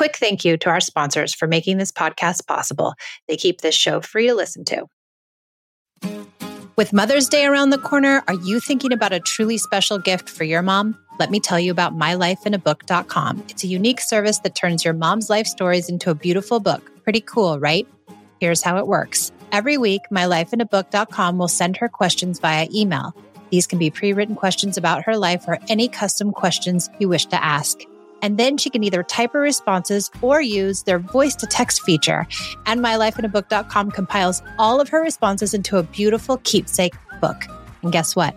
quick thank you to our sponsors for making this podcast possible. They keep this show free to listen to. With Mother's Day around the corner, are you thinking about a truly special gift for your mom? Let me tell you about mylifeinabook.com. It's a unique service that turns your mom's life stories into a beautiful book. Pretty cool, right? Here's how it works. Every week, mylifeinabook.com will send her questions via email. These can be pre written questions about her life or any custom questions you wish to ask. And then she can either type her responses or use their voice to text feature. And mylifeinabook.com compiles all of her responses into a beautiful keepsake book. And guess what?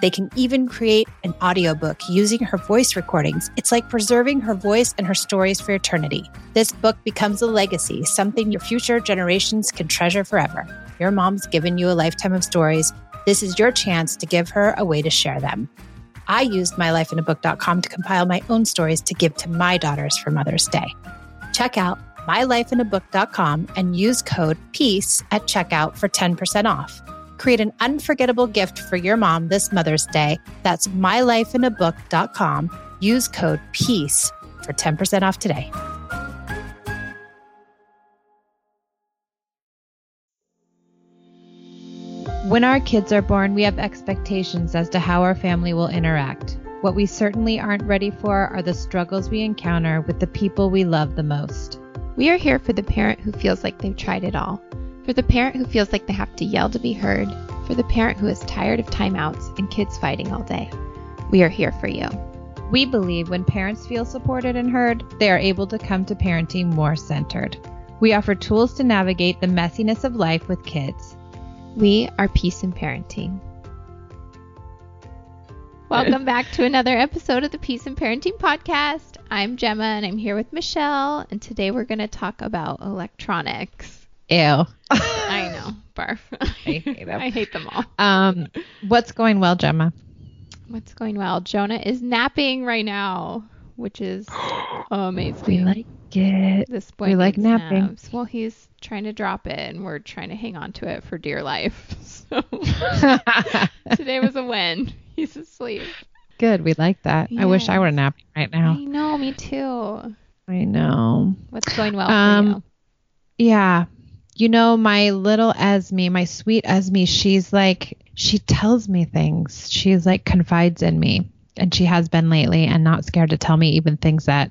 They can even create an audiobook using her voice recordings. It's like preserving her voice and her stories for eternity. This book becomes a legacy, something your future generations can treasure forever. Your mom's given you a lifetime of stories. This is your chance to give her a way to share them. I used mylifeinabook.com to compile my own stories to give to my daughters for Mother's Day. Check out mylifeinabook.com and use code PEACE at checkout for 10% off. Create an unforgettable gift for your mom this Mother's Day. That's mylifeinabook.com. Use code PEACE for 10% off today. When our kids are born, we have expectations as to how our family will interact. What we certainly aren't ready for are the struggles we encounter with the people we love the most. We are here for the parent who feels like they've tried it all, for the parent who feels like they have to yell to be heard, for the parent who is tired of timeouts and kids fighting all day. We are here for you. We believe when parents feel supported and heard, they are able to come to parenting more centered. We offer tools to navigate the messiness of life with kids. We are Peace and Parenting. Welcome back to another episode of the Peace and Parenting podcast. I'm Gemma and I'm here with Michelle, and today we're going to talk about electronics. Ew. I know, barf. I hate them. I hate them all. Um, what's going well, Gemma? What's going well? Jonah is napping right now, which is amazing. We like it. this boy we like napping. naps. Well, he's trying to drop it, and we're trying to hang on to it for dear life. So today was a win. He's asleep. Good. We like that. I wish I were napping right now. I know, me too. I know. What's going well Um, for you? Yeah. You know, my little Esme, my sweet Esme, she's like, she tells me things. She's like confides in me. And she has been lately and not scared to tell me even things that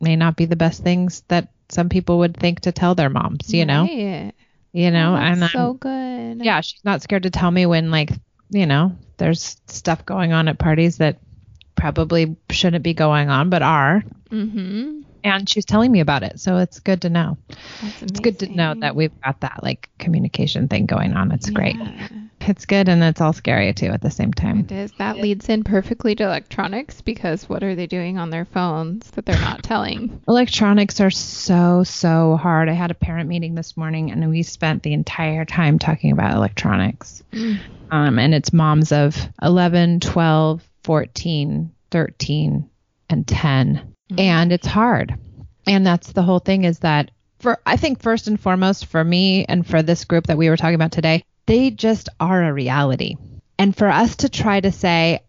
may not be the best things that some people would think to tell their moms, you know? Right. You know, Oh, and I'm- so good. yeah, she's not scared to tell me when like, you know, there's stuff going on at parties that probably shouldn't be going on but are. Mm-hmm. And she's telling me about it. So it's good to know. It's good to know that we've got that like communication thing going on. It's great. Yeah, It's good and it's all scary too at the same time. It is. That leads in perfectly to electronics because what are they doing on their phones that they're not telling? Electronics are so, so hard. I had a parent meeting this morning and we spent the entire time talking about electronics. Um, and it's moms of 11, 12, 14, 13, and 10. And it's hard. And that's the whole thing is that for, I think first and foremost for me and for this group that we were talking about today, they just are a reality. And for us to try to say,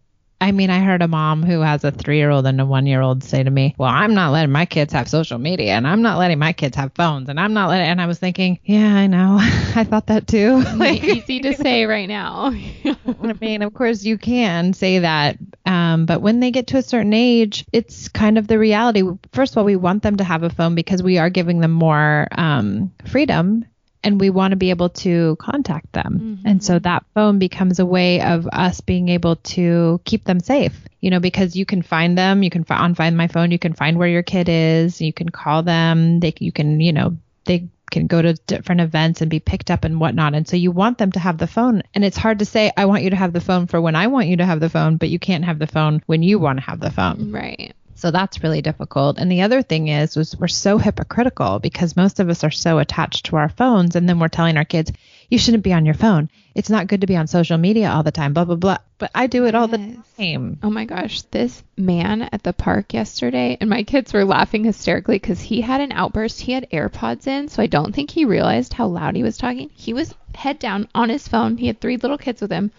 I mean, I heard a mom who has a three year old and a one year old say to me, Well, I'm not letting my kids have social media and I'm not letting my kids have phones and I'm not letting, and I was thinking, Yeah, I know. I thought that too. like, Easy to say right now. I mean, of course, you can say that, um, but when they get to a certain age, it's kind of the reality. First of all, we want them to have a phone because we are giving them more um, freedom and we want to be able to contact them. Mm-hmm. And so that phone becomes a way of us being able to keep them safe. You know, because you can find them, you can fi- on Find My Phone, you can find where your kid is, you can call them, they you can, you know, they can go to different events and be picked up and whatnot. And so you want them to have the phone. And it's hard to say, I want you to have the phone for when I want you to have the phone, but you can't have the phone when you want to have the phone. right. So that's really difficult. And the other thing is, was we're so hypocritical because most of us are so attached to our phones, and then we're telling our kids, "You shouldn't be on your phone. It's not good to be on social media all the time." Blah blah blah. But I do it all the Yes. time. Oh my gosh, this man at the park yesterday, and my kids were laughing hysterically because he had an outburst. He had AirPods in, so I don't think he realized how loud he was talking. He was head down on his phone. He had three little kids with him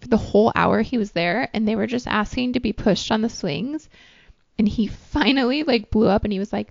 for the whole hour he was there, and they were just asking to be pushed on the swings. And he finally like blew up and he was like,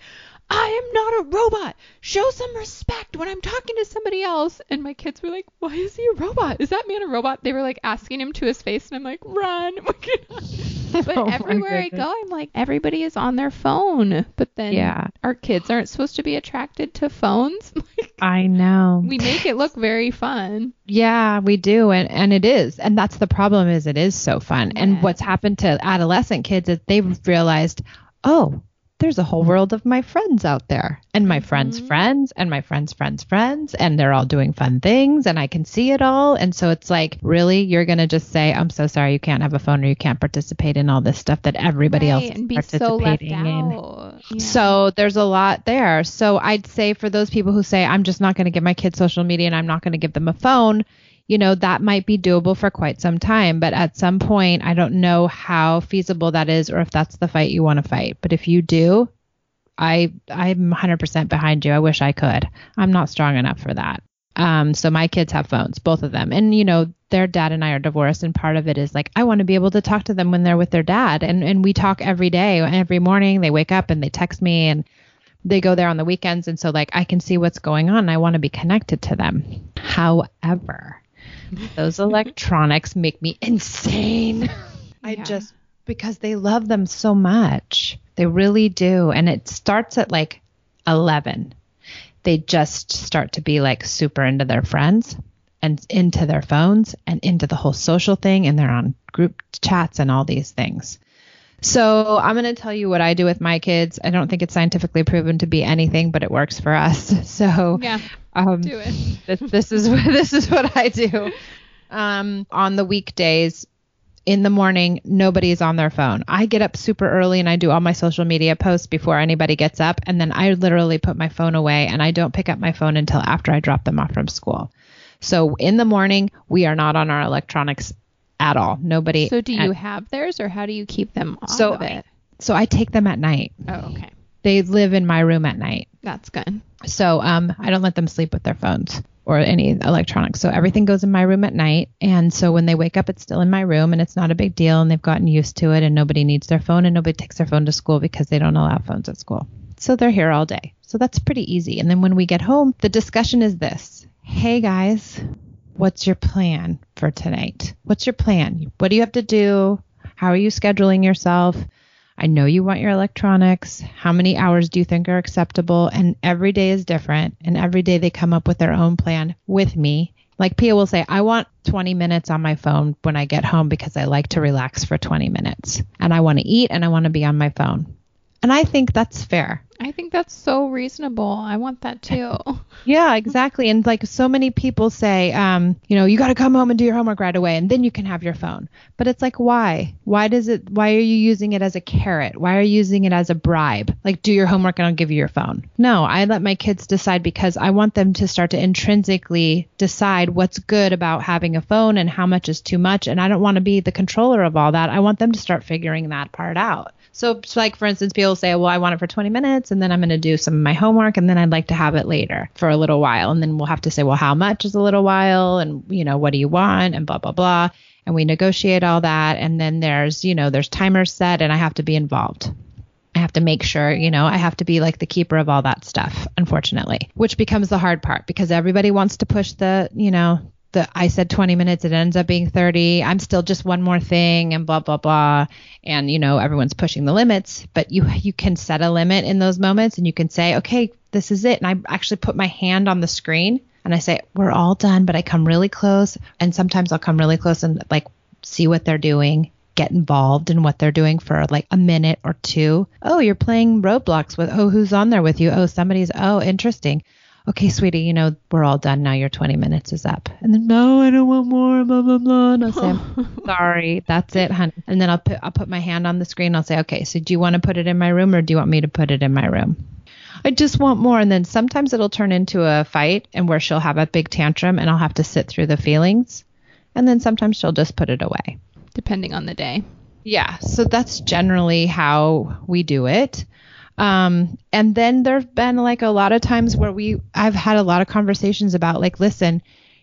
I am not a robot. Show some respect when I'm talking to somebody else. And my kids were like, Why is he a robot? Is that man a robot? They were like asking him to his face, and I'm like, Run. but Oh everywhere I go, I'm like, everybody is on their phone. But then Yeah. our kids aren't supposed to be attracted to phones. Like, I know. we make it look very fun. Yeah, we do, and and it is, and that's the problem. Is it is so fun, Yeah. and what's happened to adolescent kids is they've realized, oh, there's a whole world of my friends out there, and my friends' Mhm. friends, and my friends' friends' friends, and they're all doing fun things, and I can see it all, and so it's like, really, you're gonna just say, I'm so sorry, you can't have a phone, or you can't participate in all this stuff that everybody else Right, is and be so participating in. out. Yeah. So there's a lot there. So I'd say for those people who say, I'm just not going to give my kids social media and I'm not going to give them a phone, you know, that might be doable for quite some time. But at some point, I don't know how feasible that is or if that's the fight you want to fight. But if you do, I I'm 100% behind you. I wish I could. I'm not strong enough for that. Um, so my kids have phones, both of them, and you know their dad and I are divorced, and part of it is like I want to be able to talk to them when they're with their dad, and and we talk every day, every morning. They wake up and they text me, and they go there on the weekends, and so like I can see what's going on. I want to be connected to them. However, those electronics make me insane. I Yeah. just because they love them so much. They really do. And it starts at like 11. They just start to be like super into their friends and into their phones and into the whole social thing. And they're on group chats and all these things. So I'm going to tell you what I do with my kids. I don't think it's scientifically proven to be anything, but it works for us. So yeah, um, do it. this, this is what this is what I do. Um, on the weekdays, in the morning, nobody's on their phone. I get up super early and I do all my social media posts before anybody gets up, and then I literally put my phone away and I don't pick up my phone until after I drop them off from school. So in the morning, we are not on our electronics at all. Nobody. So do you at- have theirs, or how do you keep them off So of it? so I take them at night. Oh, okay, They live in my room at night. that's good. So um, I don't let them sleep with their phones or any electronics. So everything goes in my room at night. And so when they wake up, it's still in my room and it's not a big deal. And they've gotten used to it and nobody needs their phone and nobody takes their phone to school because they don't allow phones at school. So they're here all day. So that's pretty easy. And then when we get home, the discussion is this Hey guys, what's your plan for tonight? What's your plan? What do you have to do? How are you scheduling yourself? I know you want your electronics. How many hours do you think are acceptable? And every day is different. And every day they come up with their own plan with me. Like Pia will say, I want 20 minutes on my phone when I get home because I like to relax for 20 minutes. And I want to eat and I want to be on my phone. And I think that's fair. I think that's so reasonable. I want that too. Yeah, exactly. And like so many people say, um, you know, you got to come home and do your homework right away and then you can have your phone. But it's like, why? Why does it, why are you using it as a carrot? Why are you using it as a bribe? Like, do your homework and I'll give you your phone. No, I let my kids decide because I want them to start to intrinsically decide what's good about having a phone and how much is too much. And I don't want to be the controller of all that. I want them to start figuring that part out. So, it's like for instance, people say, "Well, I want it for 20 minutes, and then I'm going to do some of my homework, and then I'd like to have it later for a little while." And then we'll have to say, "Well, how much is a little while?" And you know, what do you want? And blah blah blah. And we negotiate all that, and then there's you know, there's timers set, and I have to be involved. I have to make sure, you know, I have to be like the keeper of all that stuff, unfortunately, which becomes the hard part because everybody wants to push the, you know, the I said 20 minutes, it ends up being 30. I'm still just one more thing and blah blah blah. And you know, everyone's pushing the limits, but you you can set a limit in those moments and you can say, "Okay, this is it." And I actually put my hand on the screen and I say, "We're all done," but I come really close and sometimes I'll come really close and like see what they're doing get involved in what they're doing for like a minute or two. Oh, you're playing Roblox with, oh, who's on there with you? Oh, somebody's, oh, interesting. Okay, sweetie, you know, we're all done now. Your 20 minutes is up. And then, no, I don't want more, blah, blah, blah. And I'll say, I'm sorry, that's it, honey. And then I'll put, I'll put my hand on the screen. I'll say, okay, so do you want to put it in my room or do you want me to put it in my room? I just want more. And then sometimes it'll turn into a fight and where she'll have a big tantrum and I'll have to sit through the feelings. And then sometimes she'll just put it away. Depending on the day. Yeah, so that's generally how we do it. Um, and then there've been like a lot of times where we I've had a lot of conversations about like, listen,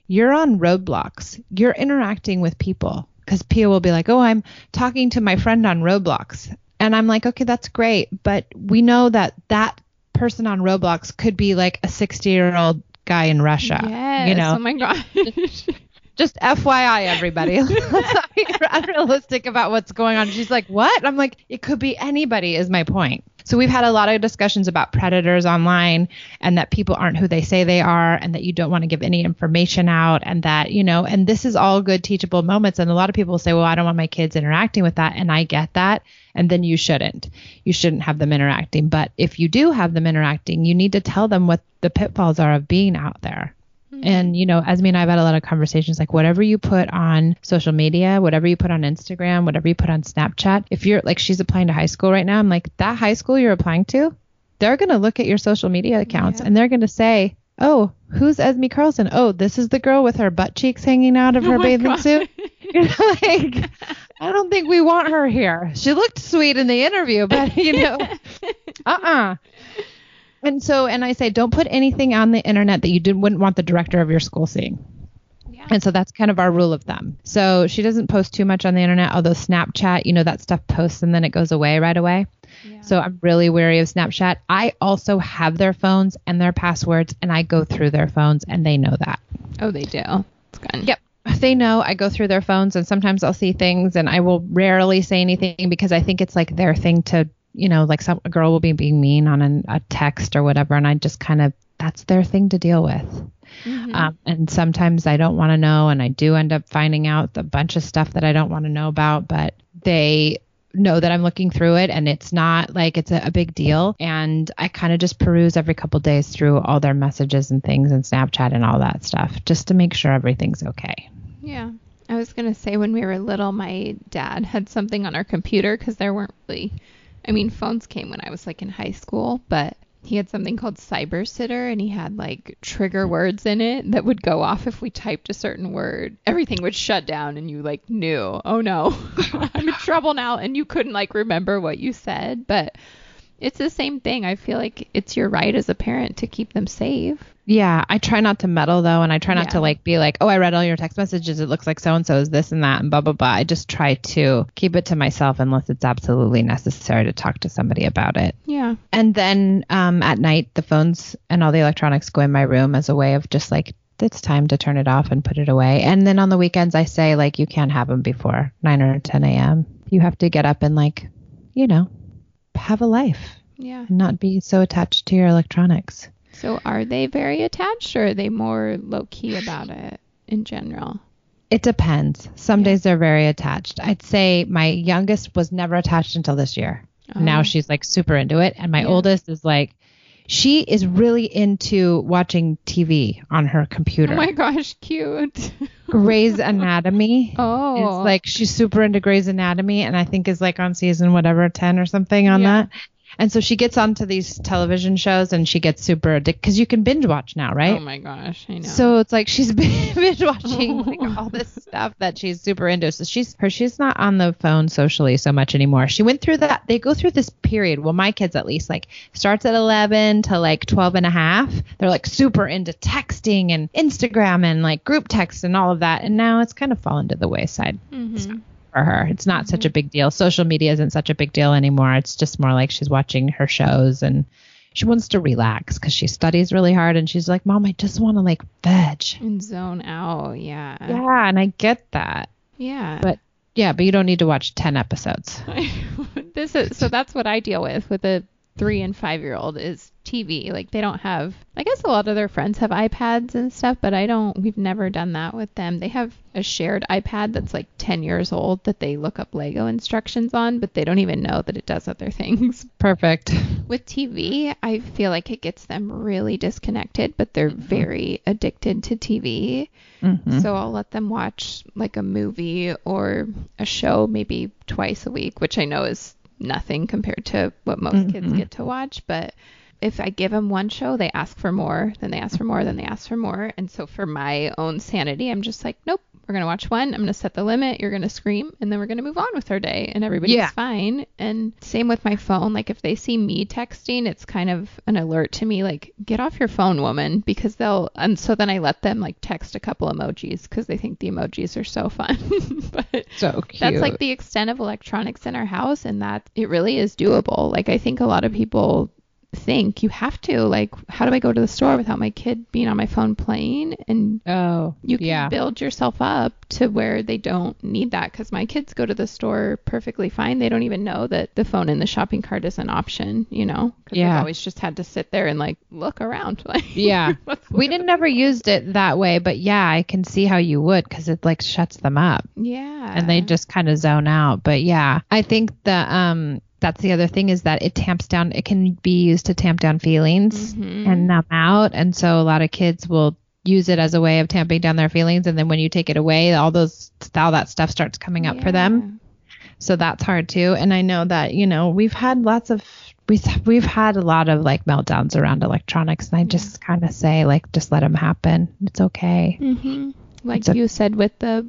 you're on Roblox. You're interacting with people because Pia will be like, oh, I'm talking to my friend on Roblox. And I'm like, okay, that's great, but we know that that person on Roblox could be like a 60 year old guy in Russia. Yes. You know, Oh my gosh. just FYI, everybody. Let's not be unrealistic about what's going on. She's like, what? I'm like, it could be anybody, is my point. So we've had a lot of discussions about predators online and that people aren't who they say they are and that you don't want to give any information out and that, you know, and this is all good teachable moments. And a lot of people say, well, I don't want my kids interacting with that. And I get that. And then you shouldn't. You shouldn't have them interacting. But if you do have them interacting, you need to tell them what the pitfalls are of being out there. And, you know, Esme and I have had a lot of conversations like whatever you put on social media, whatever you put on Instagram, whatever you put on Snapchat, if you're like she's applying to high school right now, I'm like, that high school you're applying to, they're going to look at your social media accounts Yeah. and they're going to say, oh, who's Esme Carlson? Oh, this is the girl with her butt cheeks hanging out of Oh her bathing God. suit. Like, I don't think we want her here. She looked sweet in the interview, but, you know, uh-uh. And so, and I say, don't put anything on the internet that you didn't wouldn't want the director of your school seeing. Yeah. And so that's kind of our rule of thumb. So she doesn't post too much on the internet, although Snapchat, you know, that stuff posts and then it goes away right away. Yeah. So I'm really wary of Snapchat. I also have their phones and their passwords, and I go through their phones, and they know that. Oh, they do. It's good. Yep. They know I go through their phones, and sometimes I'll see things, and I will rarely say anything because I think it's like their thing to, you know, like some a girl will be being mean on an, a text or whatever, and I just kind of that's their thing to deal with. Mhm. Um, and sometimes I don't want to know, and I do end up finding out a bunch of stuff that I don't want to know about, but they know that I'm looking through it and it's not like it's a, a big deal. And I kind of just peruse every couple days through all their messages and things and Snapchat and all that stuff just to make sure everything's okay. Yeah. I was going to say when we were little, my dad had something on our computer because there weren't really, I mean, phones came when I was like in high school, but he had something called Cyber Sitter and he had like trigger words in it that would go off if we typed a certain word. Everything would shut down and you like knew, oh no, I'm in trouble now. And you couldn't like remember what you said. But it's the same thing. I feel like it's your right as a parent to keep them safe. Yeah, I try not to meddle though, and I try not Yeah. to like be like, oh, I read all your text messages. It looks like so and so is this and that and blah blah blah. I just try to keep it to myself unless it's absolutely necessary to talk to somebody about it. Yeah. And then um, at night, the phones and all the electronics go in my room as a way of just like, it's time to turn it off and put it away. And then on the weekends, I say, like, you can't have them before 9 or 10 a.m. You have to get up and, like, you know, have a life Yeah. and not be so attached to your electronics. So are they very attached or are they more low key about it in general? It depends. Some Yeah. days they're very attached. I'd say my youngest was never attached until this year. Now Oh. she's like super into it. And my Yeah. oldest is like, she is really into watching TV on her computer. Oh my gosh, cute. Grey's Anatomy. oh. It's like she's super into Grey's Anatomy and I think is like on season whatever 10 or something on Yeah. that. And so she gets onto these television shows and she gets super addicted because you can binge watch now, right? Oh my gosh, I know. So it's like she's binge watching like all this stuff that she's super into. So she's her she's not on the phone socially so much anymore. She went through that they go through this period, well my kids at least, like starts at 11 to like 12 and a half. They're like super into texting and Instagram and like group text and all of that. And now it's kind of fallen to the wayside Mhm. For her. It's not such a big deal. Social media isn't such a big deal anymore. It's just more like she's watching her shows and she wants to relax because she studies really hard and she's like, Mom, I just want to like veg. And zone out, yeah. Yeah, and I get that. Yeah. But yeah, but you don't need to watch 10 episodes. this is so that's what I deal with with a three and five year old is TV. Like they don't have I guess a lot of their friends have iPads and stuff, but I don't we've never done that with them. They have a shared iPad that's like ten years old that they look up Lego instructions on, but they don't even know that it does other things. Perfect. With TV, I feel like it gets them really disconnected, but they're very addicted to TV. Mhm. So I'll let them watch like a movie or a show maybe twice a week, which I know is nothing compared to what most kids Mhm. get to watch, but if I give them one show, they ask for more, then they ask for more, then they ask for more. And so for my own sanity, I'm just like, nope, we're going to watch one. I'm going to set the limit. You're going to scream, and then we're going to move on with our day, and everybody's Yeah. fine. And same with my phone. Like if they see me texting, it's kind of an alert to me, like get off your phone, woman, because they'll. And so then I let them like text a couple emojis because they think the emojis are so fun. but So cute. that's like the extent of electronics in our house, and that it really is doable. Like I think a lot of people think you have to like how do I go to the store without my kid being on my phone playing and oh, you can yeah. build yourself up to where they don't need that because my kids go to the store perfectly fine they don't even know that the phone in the shopping cart is an option you know because Yeah. they've always just had to sit there and like look around like Yeah. We didn't never used it that way, but yeah, I can see how you would because it like shuts them up yeah and they just kind of zone out. But yeah, I think the um that's the other thing is that it tamps down. It can be used to tamp down feelings Mhm. and numb out, and so a lot of kids will use it as a way of tamping down their feelings, and then when you take it away, all those all that stuff starts coming up for them. So that's hard too. And I know that, you know, we've had lots of we've we've had a lot of like meltdowns around electronics and I just kind of say like just let them happen. It's okay. hmm Like It's a- you said with the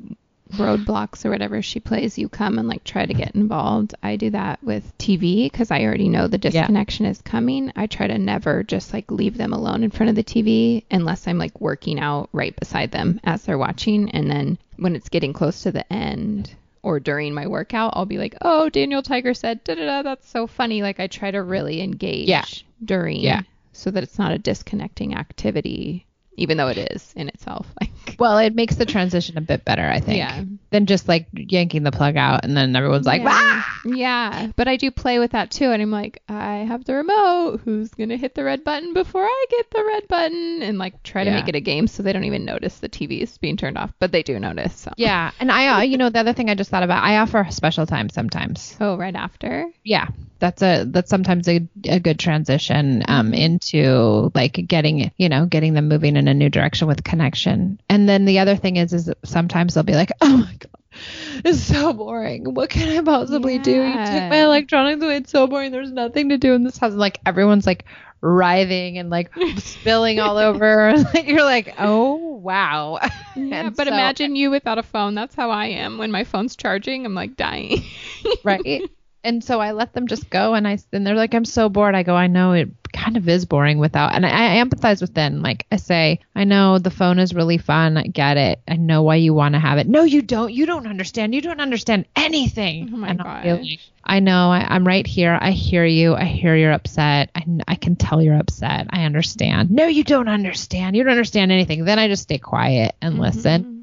Roblox or whatever she plays, you come and like try to get involved. I do that with TV because I already know the disconnection is coming. I try to never just like leave them alone in front of the TV unless I'm like working out right beside them as they're watching. And then when it's getting close to the end or during my workout, I'll be like, oh, Daniel Tiger said, da da da, that's so funny. Like I try to really engage Yeah. during Yeah. so that it's not a disconnecting activity, even though it is in itself. Like, Well, it makes the transition a bit better, I think. Yeah. Than just like yanking the plug out and then everyone's like, yeah. "Ah!" Yeah, but I do play with that too, and I'm like, I have the remote. Who's gonna hit the red button before I get the red button? And like try to Yeah. make it a game so they don't even notice the TV is being turned off, but they do notice. So. Yeah. And I uh, you know, the other thing I just thought about, I offer special time sometimes. Oh, right after. yeah that's a that's sometimes a, a good transition um into like getting you know getting them moving in a new direction with connection. And then the other thing is is that sometimes they'll be like oh my god it's so boring. What can i possibly do? You took my electronics away. It's so boring. There's nothing to do in this house. And like everyone's like writhing and like spilling all over. You're like oh wow. Yeah, but so- imagine you without a phone. That's how I am. When my phone's charging, I'm like dying. right and so i let them just go and i and they're like i'm so bored. I go i know it kind of is boring without and i, I empathize with them. Like i say i know the phone is really fun i get it i know why you want to have it. No you don't you don't understand you don't understand anything. Oh my and I'll gosh. like, i know I, i'm right here i hear you i hear you're upset I, I can tell you're upset i understand. No you don't understand you don't understand anything. Then i just stay quiet and listen. Mm-hmm.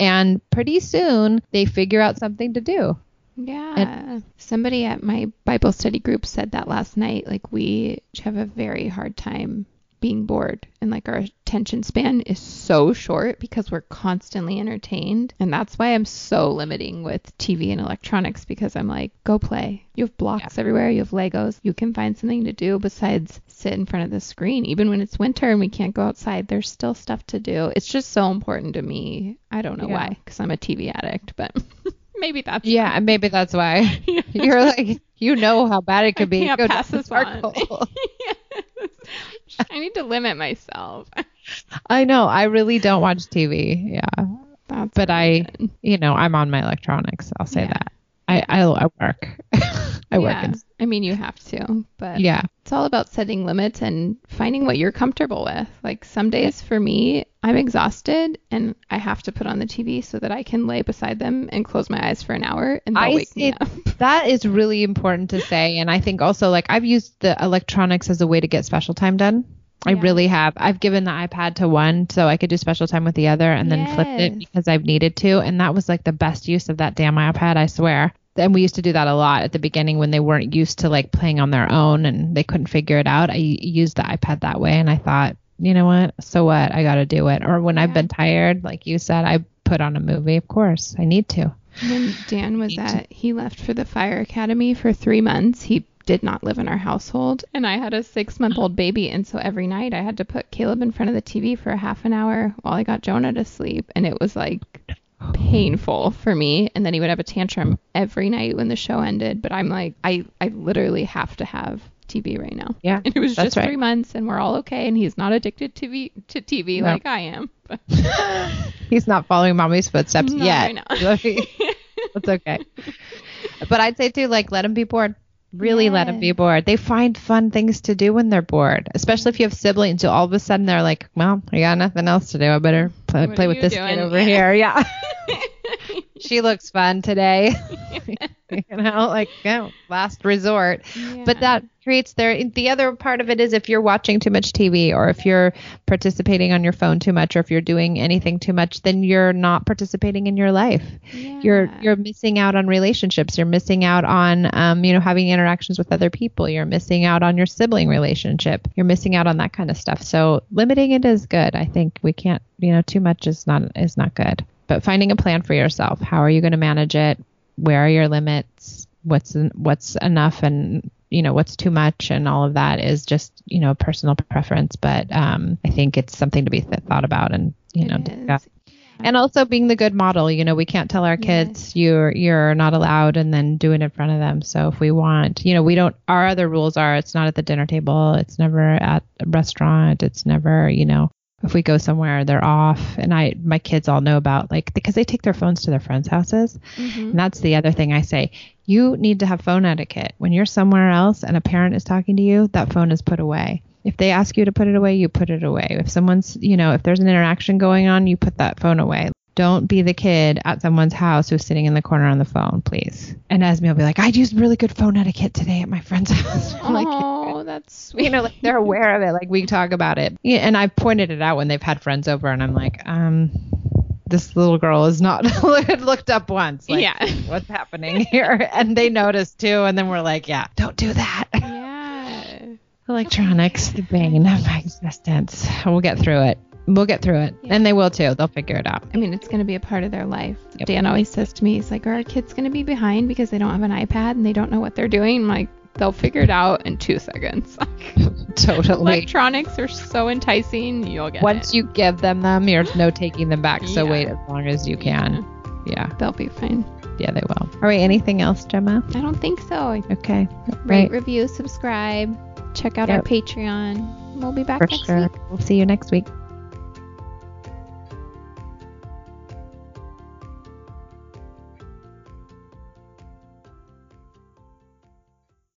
And pretty soon they figure out something to do Yeah. Somebody at my Bible study group said that last night. Like, we have a very hard time being bored. And, like, our attention span is so short because we're constantly entertained. And that's why I'm so limiting with TV and electronics because I'm like, go play. You have blocks everywhere. You have Legos. You can find something to do besides sit in front of the screen. Even when it's winter and we can't go outside, there's still stuff to do. It's just so important to me. I don't know Yeah. why because I'm a TV addict, but maybe that's Yeah, and maybe that's why you're like you know how bad it could be. can't Go pass this the on. circle. I need to limit myself. I know. I really don't watch TV. Yeah, That's but I, you know, I'm on my electronics. I'll say Yeah. that. I, I I work. I work. yeah. In, I mean, you have to, but yeah. it's all about setting limits and finding what you're comfortable with. Like some days for me, I'm exhausted and I have to put on the TV so that I can lay beside them and close my eyes for an hour and they'll I wake me up. That is really important to say, and I think also like I've used the electronics as a way to get special time done. I Yeah. really have. I've given the iPad to one so I could do special time with the other and then flipped it because I've needed to. And that was like the best use of that damn iPad, I swear. And we used to do that a lot at the beginning when they weren't used to like playing on their own and they couldn't figure it out. I used the iPad that way and I thought, you know what? So what? I got to do it. Or when I've been tired, like you said, I put on a movie. Of course, I need to. When Dan was at, he left for the fire academy for three months. He did not live in our household, and I had a six month old baby, and so every night I had to put Caleb in front of the TV for a half an hour while I got Jonah to sleep, and it was like painful for me. And then he would have a tantrum every night when the show ended. But I'm like, I I literally have to have TV right now. Yeah, And it was just right. three months, and we're all okay. And he's not addicted to TV, to TV No. like I am. He's not following mommy's footsteps Not yet. right. That's okay. But I'd say too, like let him be bored. Really let them be bored. They find fun things to do when they're bored, especially if you have siblings. So all of a sudden they're like, "Well, I got nothing else to do. I better play, play with this doing?" kid over Yeah. here." Yeah, she looks fun today. you know, like yeah, last resort. But that creates their the other part of it is if you're watching too much TV or if you're participating on your phone too much or if you're doing anything too much, then you're not participating in your life. You're you're missing out on relationships. You're missing out on um, you know having interactions with other people. You're missing out on your sibling relationship. You're missing out on that kind of stuff. So limiting it is good. I think we can't you know too much is not is not good. But finding a plan for yourself. How are you going to manage it? Where are your limits? What's what's enough and you know what's too much and all of that is just you know personal preference. But um, I think it's something to be th- thought about and you know It discuss is. and also being the good model you know we can't tell our kids you're you're not allowed and then do it in front of them so if we want you know we don't our other rules are it's not at the dinner table it's never at a restaurant it's never you know if we go somewhere they're off. And i my kids all know about like because they take their phones to their friends houses. Mhm. and that's the other thing i say. You need to have phone etiquette. When you're somewhere else and a parent is talking to you that phone is put away. If they ask you to put it away you put it away. If someone's you know if there's an interaction going on you put that phone away don't be the kid at someone's house who's sitting in the corner on the phone please and esme will be like i used really good phone etiquette today at my friend's house I'm like oh, that's sweet. you know, like they're aware of it. Like we talk about it. Yeah, and I've pointed it out when they've had friends over, and I'm like, um, this little girl is not looked up once. Like, Yeah. what's happening here? And they noticed too, and then we're like, yeah, don't do that. yeah. Electronics, the bane of my existence. We'll get through it. We'll get through it, Yeah. and they will too. They'll figure it out. I mean, it's going to be a part of their life. Yep. Dan always says to me, he's like, are our kids going to be behind because they don't have an iPad and they don't know what they're doing? I'm like, they'll figure it out in two seconds. Totally. Electronics are so enticing. You'll get Once it. you give them them, there's no taking them back. So Yeah. wait as long as you can. Yeah, They'll be fine. yeah, they will. All right. Anything else, Gemma? I don't think so. Okay. Rate, Right. review, subscribe. Check out Yep. our Patreon. We'll be back For next sure. week. We'll see you next week.